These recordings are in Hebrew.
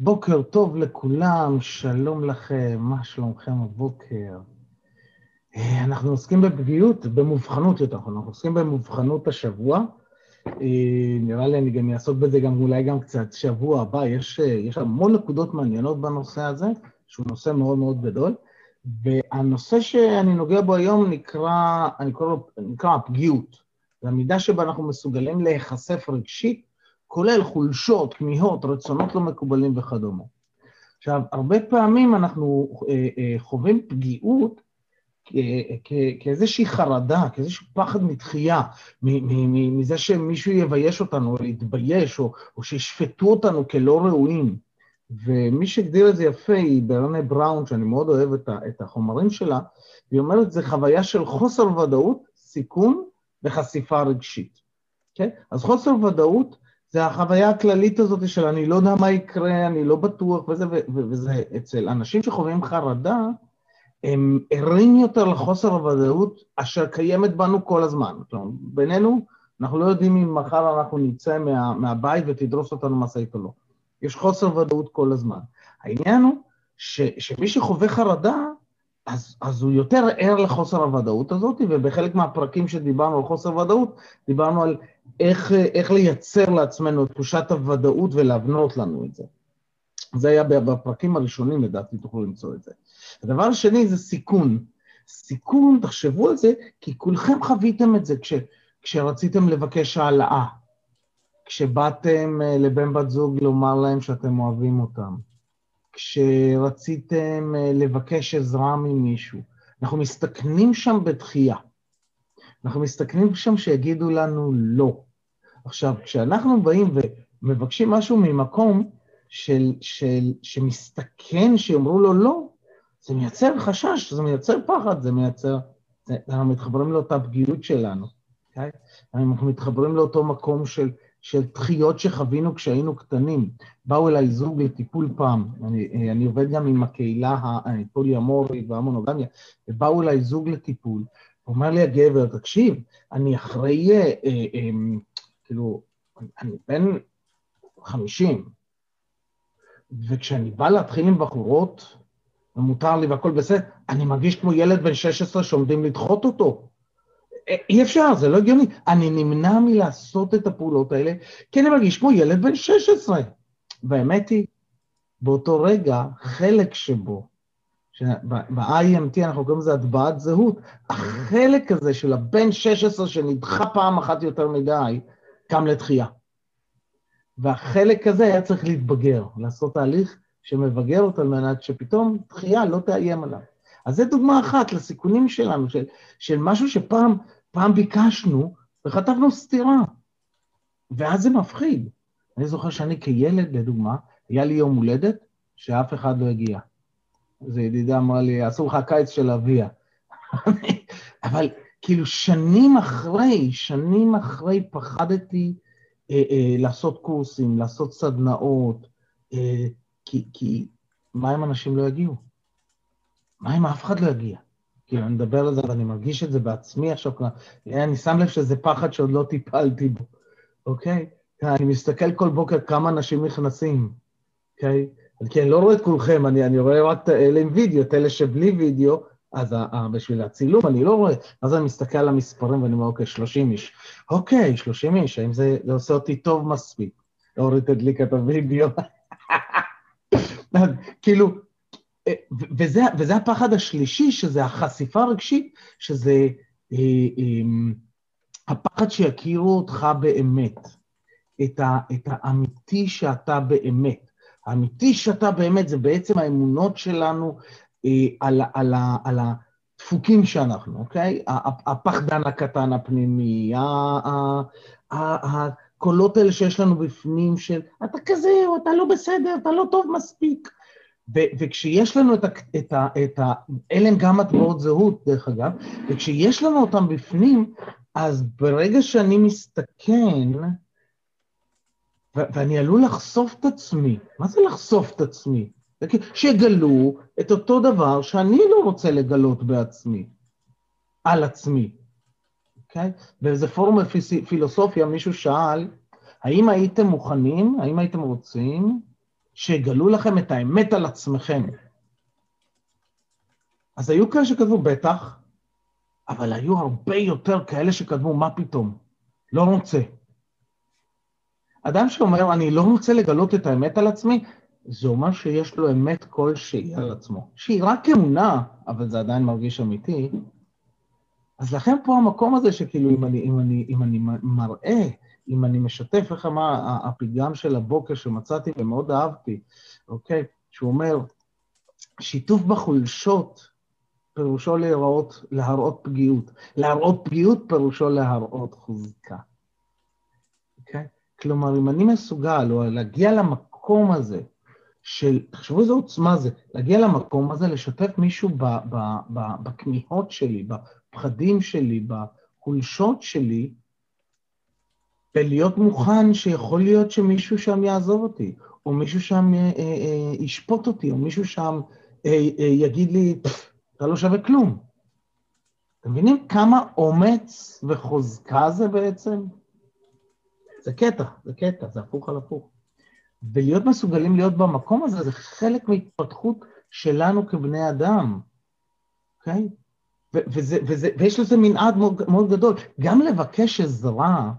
בוקר טוב לכולם, שלום לכם, מה שלומכם הבוקר? אה, אנחנו עוסקים בפגיעות, במובחנות יותר, אנחנו עוסקים במובחנות השבוע. אה, נראה לי אני גם אעסוק בזה גם אולי גם קצת שבוע הבא, יש, אה, יש המון נקודות מעניינות בנושא הזה, שהוא נושא מאוד מאוד גדול, והנושא שאני נוגע בו היום נקרא, אני קורא לו, נקרא הפגיעות. זה המידה שבה אנחנו מסוגלים להיחשף רגשית כולל חולשות, כמיהות, רצונות לא מקובלים וכדומה. עכשיו, הרבה פעמים אנחנו אה, אה, חווים פגיעות כאיזושהי חרדה, כאיזשהו פחד מתחייה, מזה שמישהו יבייש אותנו, או יתבייש, או, או שישפטו אותנו כלא ראויים. ומי שהגדיר את זה יפה היא ברנה בראון, שאני מאוד אוהב את החומרים שלה, היא אומרת, זה חוויה של חוסר ודאות, סיכון וחשיפה רגשית. כן? אז חוסר ודאות זה החוויה הכללית הזאת של אני לא יודע מה יקרה, אני לא בטוח, וזה, וזה אצל אנשים שחווים חרדה, הם ערים יותר לחוסר הוודאות אשר קיימת בנו כל הזמן. כלומר, בינינו, אנחנו לא יודעים אם מחר אנחנו נצא מה, מהבית ותדרוס אותנו משאית או לא. יש חוסר ודאות כל הזמן. העניין הוא ש, שמי שחווה חרדה, אז, אז הוא יותר ער לחוסר הוודאות הזאת, ובחלק מהפרקים שדיברנו על חוסר ודאות, דיברנו על איך, איך לייצר לעצמנו את תחושת הוודאות ולהבנות לנו את זה. זה היה בפרקים הראשונים, לדעתי, תוכלו למצוא את זה. הדבר השני זה סיכון. סיכון, תחשבו על זה, כי כולכם חוויתם את זה כש, כשרציתם לבקש העלאה, כשבאתם אה, לבן בת זוג לומר להם שאתם אוהבים אותם, כשרציתם אה, לבקש עזרה ממישהו. אנחנו מסתכנים שם בתחייה. אנחנו מסתכנים שם שיגידו לנו לא. עכשיו, כשאנחנו באים ומבקשים משהו ממקום של, של, שמסתכן שיאמרו לו לא, זה מייצר חשש, זה מייצר פחד, זה מייצר... זה, אנחנו מתחברים לאותה פגיעות שלנו, אוקיי? Okay? אנחנו מתחברים לאותו מקום של, של דחיות שחווינו כשהיינו קטנים. באו אליי זוג לטיפול פעם, אני, אני עובד גם עם הקהילה הפוליאמורית והמונוגמיה, ובאו אליי זוג לטיפול, אומר לי הגבר, תקשיב, אני אחרי, אה, אה, אה, כאילו, אני בן חמישים, וכשאני בא להתחיל עם בחורות, ומותר לי והכל בסדר, אני מרגיש כמו ילד בן 16 שעומדים לדחות אותו. אי אפשר, זה לא הגיוני. אני נמנע מלעשות את הפעולות האלה, כי אני מרגיש כמו ילד בן 16. והאמת היא, באותו רגע, חלק שבו, ב-IMT אנחנו קוראים לזה הטבעת זהות, החלק הזה של הבן 16 שנדחה פעם אחת יותר מדי, קם לתחייה. והחלק הזה היה צריך להתבגר, לעשות תהליך שמבגר אותו על מנת שפתאום דחייה לא תאיים עליו. אז זו דוגמה אחת לסיכונים שלנו, של, של משהו שפעם פעם ביקשנו וחטפנו סטירה, ואז זה מפחיד. אני זוכר שאני כילד, לדוגמה, היה לי יום הולדת שאף אחד לא הגיע. איזה ידידה אמרה לי, אסור לך הקיץ של אביה. אבל כאילו שנים אחרי, שנים אחרי פחדתי אה, אה, לעשות קורסים, לעשות סדנאות, אה, כי, כי מה אם אנשים לא יגיעו? מה אם אף אחד לא יגיע? כאילו, אני מדבר על זה ואני מרגיש את זה בעצמי עכשיו, אני שם לב שזה פחד שעוד לא טיפלתי בו, אוקיי? אני מסתכל כל בוקר כמה אנשים נכנסים, אוקיי? כי אני לא רואה את כולכם, אני, אני רואה רק את אלה עם וידאו, את אלה שבלי וידאו, אז בשביל הצילום אני לא רואה, אז אני מסתכל על המספרים ואני אומר, אוקיי, 30 איש. אוקיי, 30 איש, האם זה, זה עושה אותי טוב מספיק? אורי תדליק את הוידאו. כאילו, אה, וזה, וזה הפחד השלישי, שזה החשיפה הרגשית, שזה אה, אה, הפחד שיכירו אותך באמת, את, ה, את האמיתי שאתה באמת. האמיתי שאתה באמת זה בעצם האמונות שלנו אה, על, על, על, על הדפוקים שאנחנו, אוקיי? הפחדן הקטן הפנימי, הקולות האלה שיש לנו בפנים של אתה כזה, או אתה לא בסדר, אתה לא טוב מספיק. ו- וכשיש לנו את ה... את ה, את ה אלה הם גם הטבעות זהות, דרך אגב, וכשיש לנו אותם בפנים, אז ברגע שאני מסתכן, ואני עלול לחשוף את עצמי, מה זה לחשוף את עצמי? שיגלו את אותו דבר שאני לא רוצה לגלות בעצמי, על עצמי, אוקיי? Okay? באיזה פורום פילוסופיה מישהו שאל, האם הייתם מוכנים, האם הייתם רוצים, שיגלו לכם את האמת על עצמכם. אז היו כאלה שכתבו בטח, אבל היו הרבה יותר כאלה שכתבו מה פתאום, לא רוצה. אדם שאומר, אני לא רוצה לגלות את האמת על עצמי, זה אומר שיש לו אמת כלשהי על עצמו, שהיא רק אמונה, אבל זה עדיין מרגיש אמיתי. אז לכן פה המקום הזה שכאילו אם אני, אם אני, אם אני מראה, אם אני משתף לך מה הפתגם של הבוקר שמצאתי ומאוד אהבתי, אוקיי? שהוא אומר, שיתוף בחולשות פירושו להראות, להראות פגיעות. להראות פגיעות פירושו להראות חוזקה. כלומר, אם אני מסוגל, או להגיע למקום הזה, של, תחשבו איזה עוצמה זה, להגיע למקום הזה, לשתף מישהו ב, ב, ב, בכמיהות שלי, בפחדים שלי, בחולשות שלי, ולהיות מוכן שיכול להיות שמישהו שם יעזוב אותי, או מישהו שם אה, אה, אה, ישפוט אותי, או מישהו שם אה, אה, יגיד לי, אתה לא שווה כלום. אתם מבינים כמה אומץ וחוזקה זה בעצם? זה קטע, זה קטע, זה הפוך על הפוך. ולהיות מסוגלים להיות במקום הזה, זה חלק מהתפתחות שלנו כבני אדם, אוקיי? Okay? וזה, וזה, ויש לזה מנעד מאוד, מאוד גדול. גם לבקש עזרה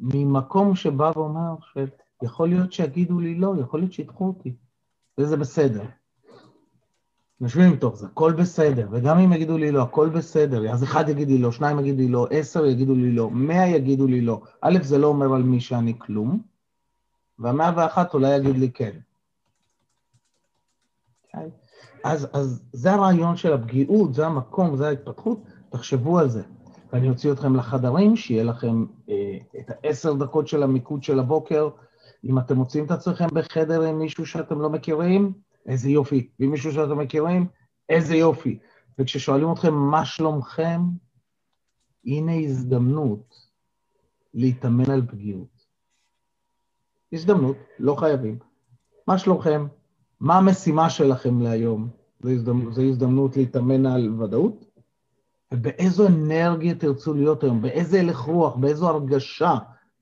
ממקום שבא ואומר שיכול להיות שיגידו לי לא, יכול להיות שידחו אותי, וזה בסדר. יושבים מתוך זה, הכל בסדר, וגם אם יגידו לי לא, הכל בסדר, אז אחד יגיד לי לא, שניים יגידו לי לא, עשר יגידו לי לא, מאה יגידו לי לא. א', זה לא אומר על מי שאני כלום, והמאה ואחת אולי יגיד לי כן. Okay. אז, אז זה הרעיון של הפגיעות, זה המקום, זה ההתפתחות, תחשבו על זה. ואני אוציא אתכם לחדרים, שיהיה לכם אה, את העשר דקות של המיקוד של הבוקר. אם אתם מוצאים את עצמכם בחדר עם מישהו שאתם לא מכירים, איזה יופי. ואם מישהו שאתם מכירים, איזה יופי. וכששואלים אתכם מה שלומכם, הנה הזדמנות להתאמן על פגיעות. הזדמנות, לא חייבים. מה שלומכם? מה המשימה שלכם להיום? זו הזדמנות, זו הזדמנות להתאמן על ודאות? ובאיזו אנרגיה תרצו להיות היום, באיזה הלך רוח, באיזו הרגשה.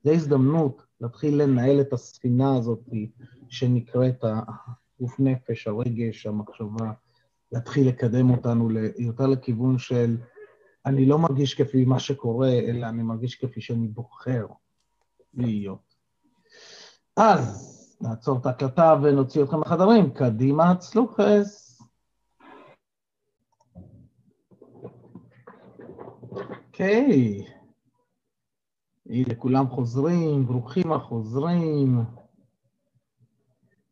זו הזדמנות להתחיל לנהל את הספינה הזאת שנקראת הגוף נפש, הרגש, המחשבה, להתחיל לקדם אותנו יותר לכיוון של אני לא מרגיש כפי מה שקורה, אלא אני מרגיש כפי שאני בוחר להיות. אז נעצור את ההקלטה ונוציא אתכם לחדרים. קדימה, הצלוחס. אוקיי. הנה, כולם חוזרים, ברוכים החוזרים.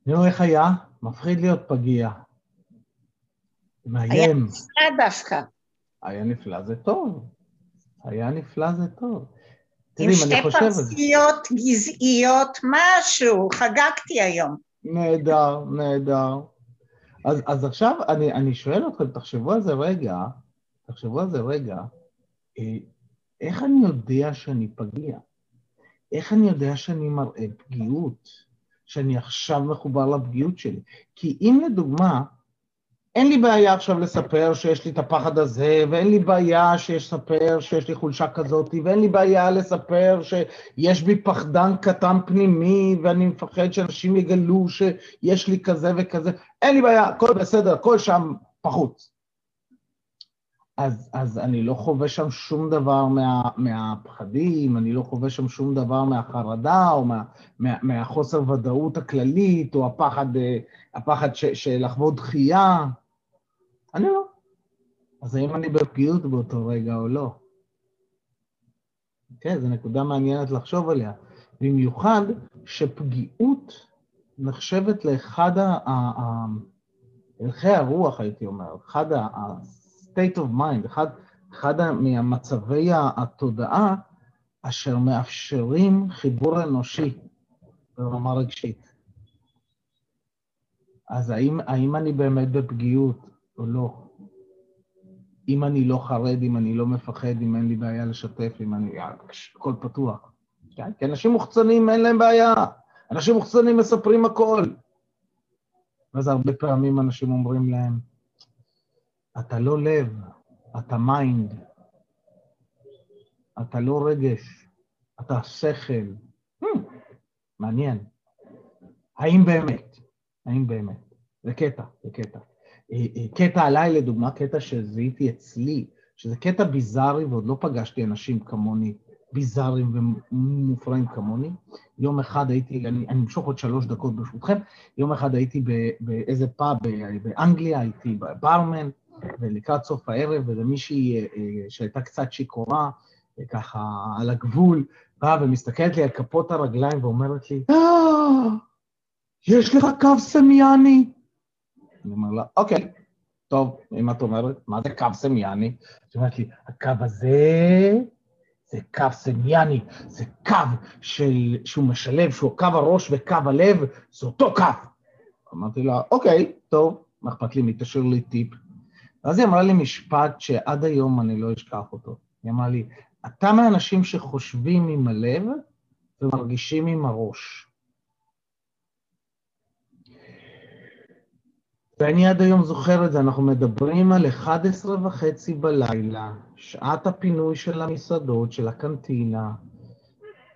נו, איך היה? מפחיד להיות פגיע. מאיים. היה נפלא דווקא. היה נפלא זה טוב. היה נפלא זה טוב. עם שתי פרסיות גזעיות, משהו, חגגתי היום. נהדר, נהדר. אז, אז עכשיו אני, אני שואל אתכם, תחשבו על זה רגע, תחשבו על זה רגע, אה, איך אני יודע שאני פגיע? איך אני יודע שאני מראה פגיעות? שאני עכשיו מחובר לפגיעות שלי. כי אם לדוגמה, אין לי בעיה עכשיו לספר שיש לי את הפחד הזה, ואין לי בעיה שיש לספר שיש לי חולשה כזאת, ואין לי בעיה לספר שיש בי פחדן קטן פנימי, ואני מפחד שאנשים יגלו שיש לי כזה וכזה. אין לי בעיה, הכל בסדר, הכל שם פחות. אז, אז אני לא חווה שם שום דבר מה, מהפחדים, אני לא חווה שם שום דבר מהחרדה או מה, מה, מהחוסר ודאות הכללית, או הפחד, הפחד ש, של לחוות דחייה. אני לא. אז האם אני בפגיעות באותו רגע או לא? כן, זו נקודה מעניינת לחשוב עליה. במיוחד שפגיעות נחשבת לאחד הלכי הרוח, הייתי אומר, אחד ה... state of mind, אחד, אחד ממצבי התודעה אשר מאפשרים חיבור אנושי ברמה רגשית. אז האם, האם אני באמת בפגיעות או לא? אם אני לא חרד, אם אני לא מפחד, אם אין לי בעיה לשתף, אם אני... הכל פתוח. כן? כי אנשים מוחצנים, אין להם בעיה. אנשים מוחצנים מספרים הכל. ואז הרבה פעמים אנשים אומרים להם, אתה לא לב, אתה mind, אתה לא רגש, אתה שכל. Hmm, מעניין. האם באמת? האם באמת? זה קטע, זה קטע. אה, אה, קטע עליי, לדוגמה, קטע שזיהיתי אצלי, שזה קטע ביזארי, ועוד לא פגשתי אנשים כמוני, ביזאריים ומופרעים כמוני. יום אחד הייתי, אני אמשוך עוד שלוש דקות ברשותכם, יום אחד הייתי באיזה פאב באנגליה, הייתי ברמן, ולקראת סוף הערב, ואיזה מישהי אה, שהייתה קצת שיכורה, ככה על הגבול, באה ומסתכלת לי על כפות הרגליים ואומרת לי, אה, יש לך קו סמיאני? אני אומר לה, אוקיי, טוב, אם את אומרת, מה זה קו סמיאני? היא אומרת לי, הקו הזה זה קו סמיאני, זה קו של, שהוא משלב, שהוא קו הראש וקו הלב, זה אותו קו. אמרתי לה, אוקיי, טוב, מה אכפת לי, מי תשאיר לי טיפ. ואז היא אמרה לי משפט שעד היום אני לא אשכח אותו. היא אמרה לי, אתה מהאנשים שחושבים עם הלב ומרגישים עם הראש. ואני עד היום זוכר את זה, אנחנו מדברים על 11 וחצי בלילה, שעת הפינוי של המסעדות, של הקנטינה,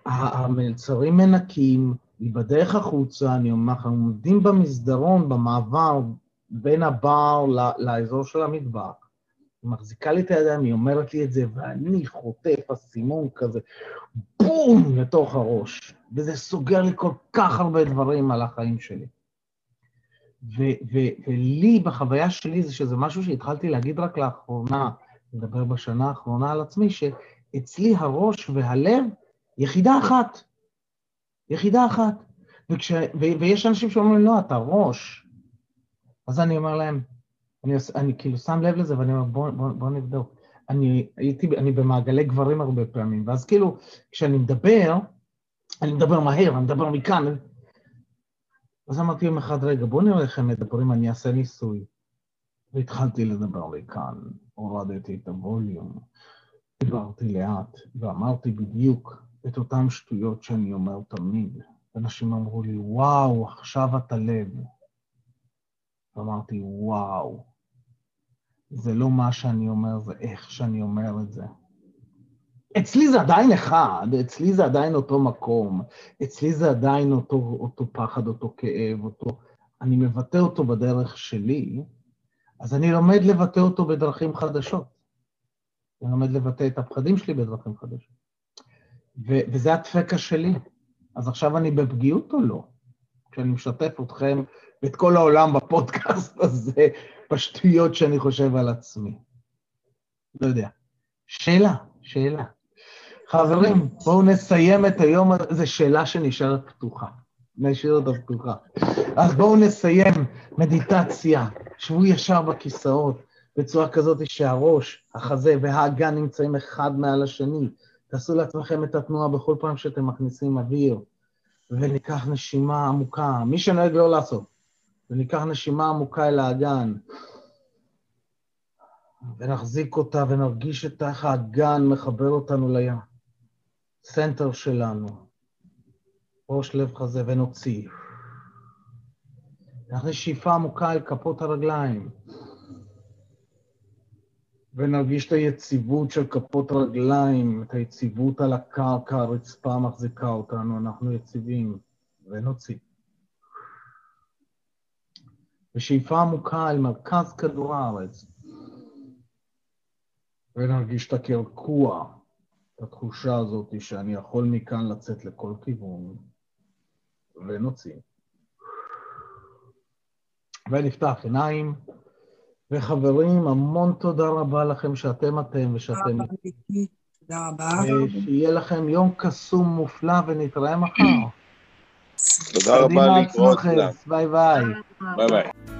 המלצרים מנקים, היא בדרך החוצה, אני אומר לך, עומדים במסדרון, במעבר בין הבר לאזור של המטבח. היא מחזיקה לי את הידיים, היא אומרת לי את זה, ואני חוטף אסימון כזה, בום, לתוך הראש. וזה סוגר לי כל כך הרבה דברים על החיים שלי. ולי, בחוויה שלי, זה שזה משהו שהתחלתי להגיד רק לאחרונה, לדבר בשנה האחרונה על עצמי, שאצלי הראש והלב יחידה אחת. יחידה אחת. וכש, ו- ויש אנשים שאומרים, לא, אתה ראש. אז אני אומר להם, אני, אני כאילו שם לב לזה ואני אומר, בוא, בוא, בוא נבדוק. אני הייתי, אני במעגלי גברים הרבה פעמים, ואז כאילו, כשאני מדבר, אני מדבר מהר, אני מדבר מכאן, אז אמרתי יום אחד, רגע, בואו נראה איך הם מדברים, אני אעשה ניסוי. והתחלתי לדבר מכאן, הורדתי את הווליום, דיברתי לאט, ואמרתי בדיוק את אותן שטויות שאני אומר תמיד. אנשים אמרו לי, וואו, עכשיו אתה לב. ואמרתי, וואו, זה לא מה שאני אומר, זה איך שאני אומר את זה. אצלי זה עדיין אחד, אצלי זה עדיין אותו מקום, אצלי זה עדיין אותו, אותו פחד, אותו כאב, אותו... אני מבטא אותו בדרך שלי, אז אני לומד לבטא אותו בדרכים חדשות. אני לומד לבטא את הפחדים שלי בדרכים חדשות. ו- וזה הדפקה שלי. אז עכשיו אני בפגיעות או לא? כשאני משתף אתכם ואת כל העולם בפודקאסט הזה, בשטויות שאני חושב על עצמי. לא יודע. שאלה, שאלה. חברים, בואו נסיים את היום הזה, זו שאלה שנשארת פתוחה. נשאיר אותה פתוחה. אז בואו נסיים מדיטציה, שבו ישר בכיסאות, בצורה כזאת שהראש, החזה והאגן נמצאים אחד מעל השני. תעשו לעצמכם את התנועה בכל פעם שאתם מכניסים אוויר, וניקח נשימה עמוקה. מי שנוהג לא לעשות, וניקח נשימה עמוקה אל האגן, ונחזיק אותה ונרגיש את איך האגן מחבר אותנו לים. סנטר שלנו, ראש לב חזה, ונוציא. נכניס שאיפה עמוקה אל כפות הרגליים, ונרגיש את היציבות של כפות רגליים, את היציבות על הקרקע, הרצפה מחזיקה אותנו, אנחנו יציבים, ונוציא. ושאיפה עמוקה אל מרכז כדור הארץ, ונרגיש את הקרקוע, את התחושה הזאת שאני יכול מכאן לצאת לכל כיוון, ונוציא. ונפתח עיניים. וחברים, המון תודה רבה לכם שאתם אתם ושאתם... תודה רבה. שיהיה לכם יום קסום מופלא ונתראה מחר. תודה רבה, להתראות. ביי ביי. ביי ביי.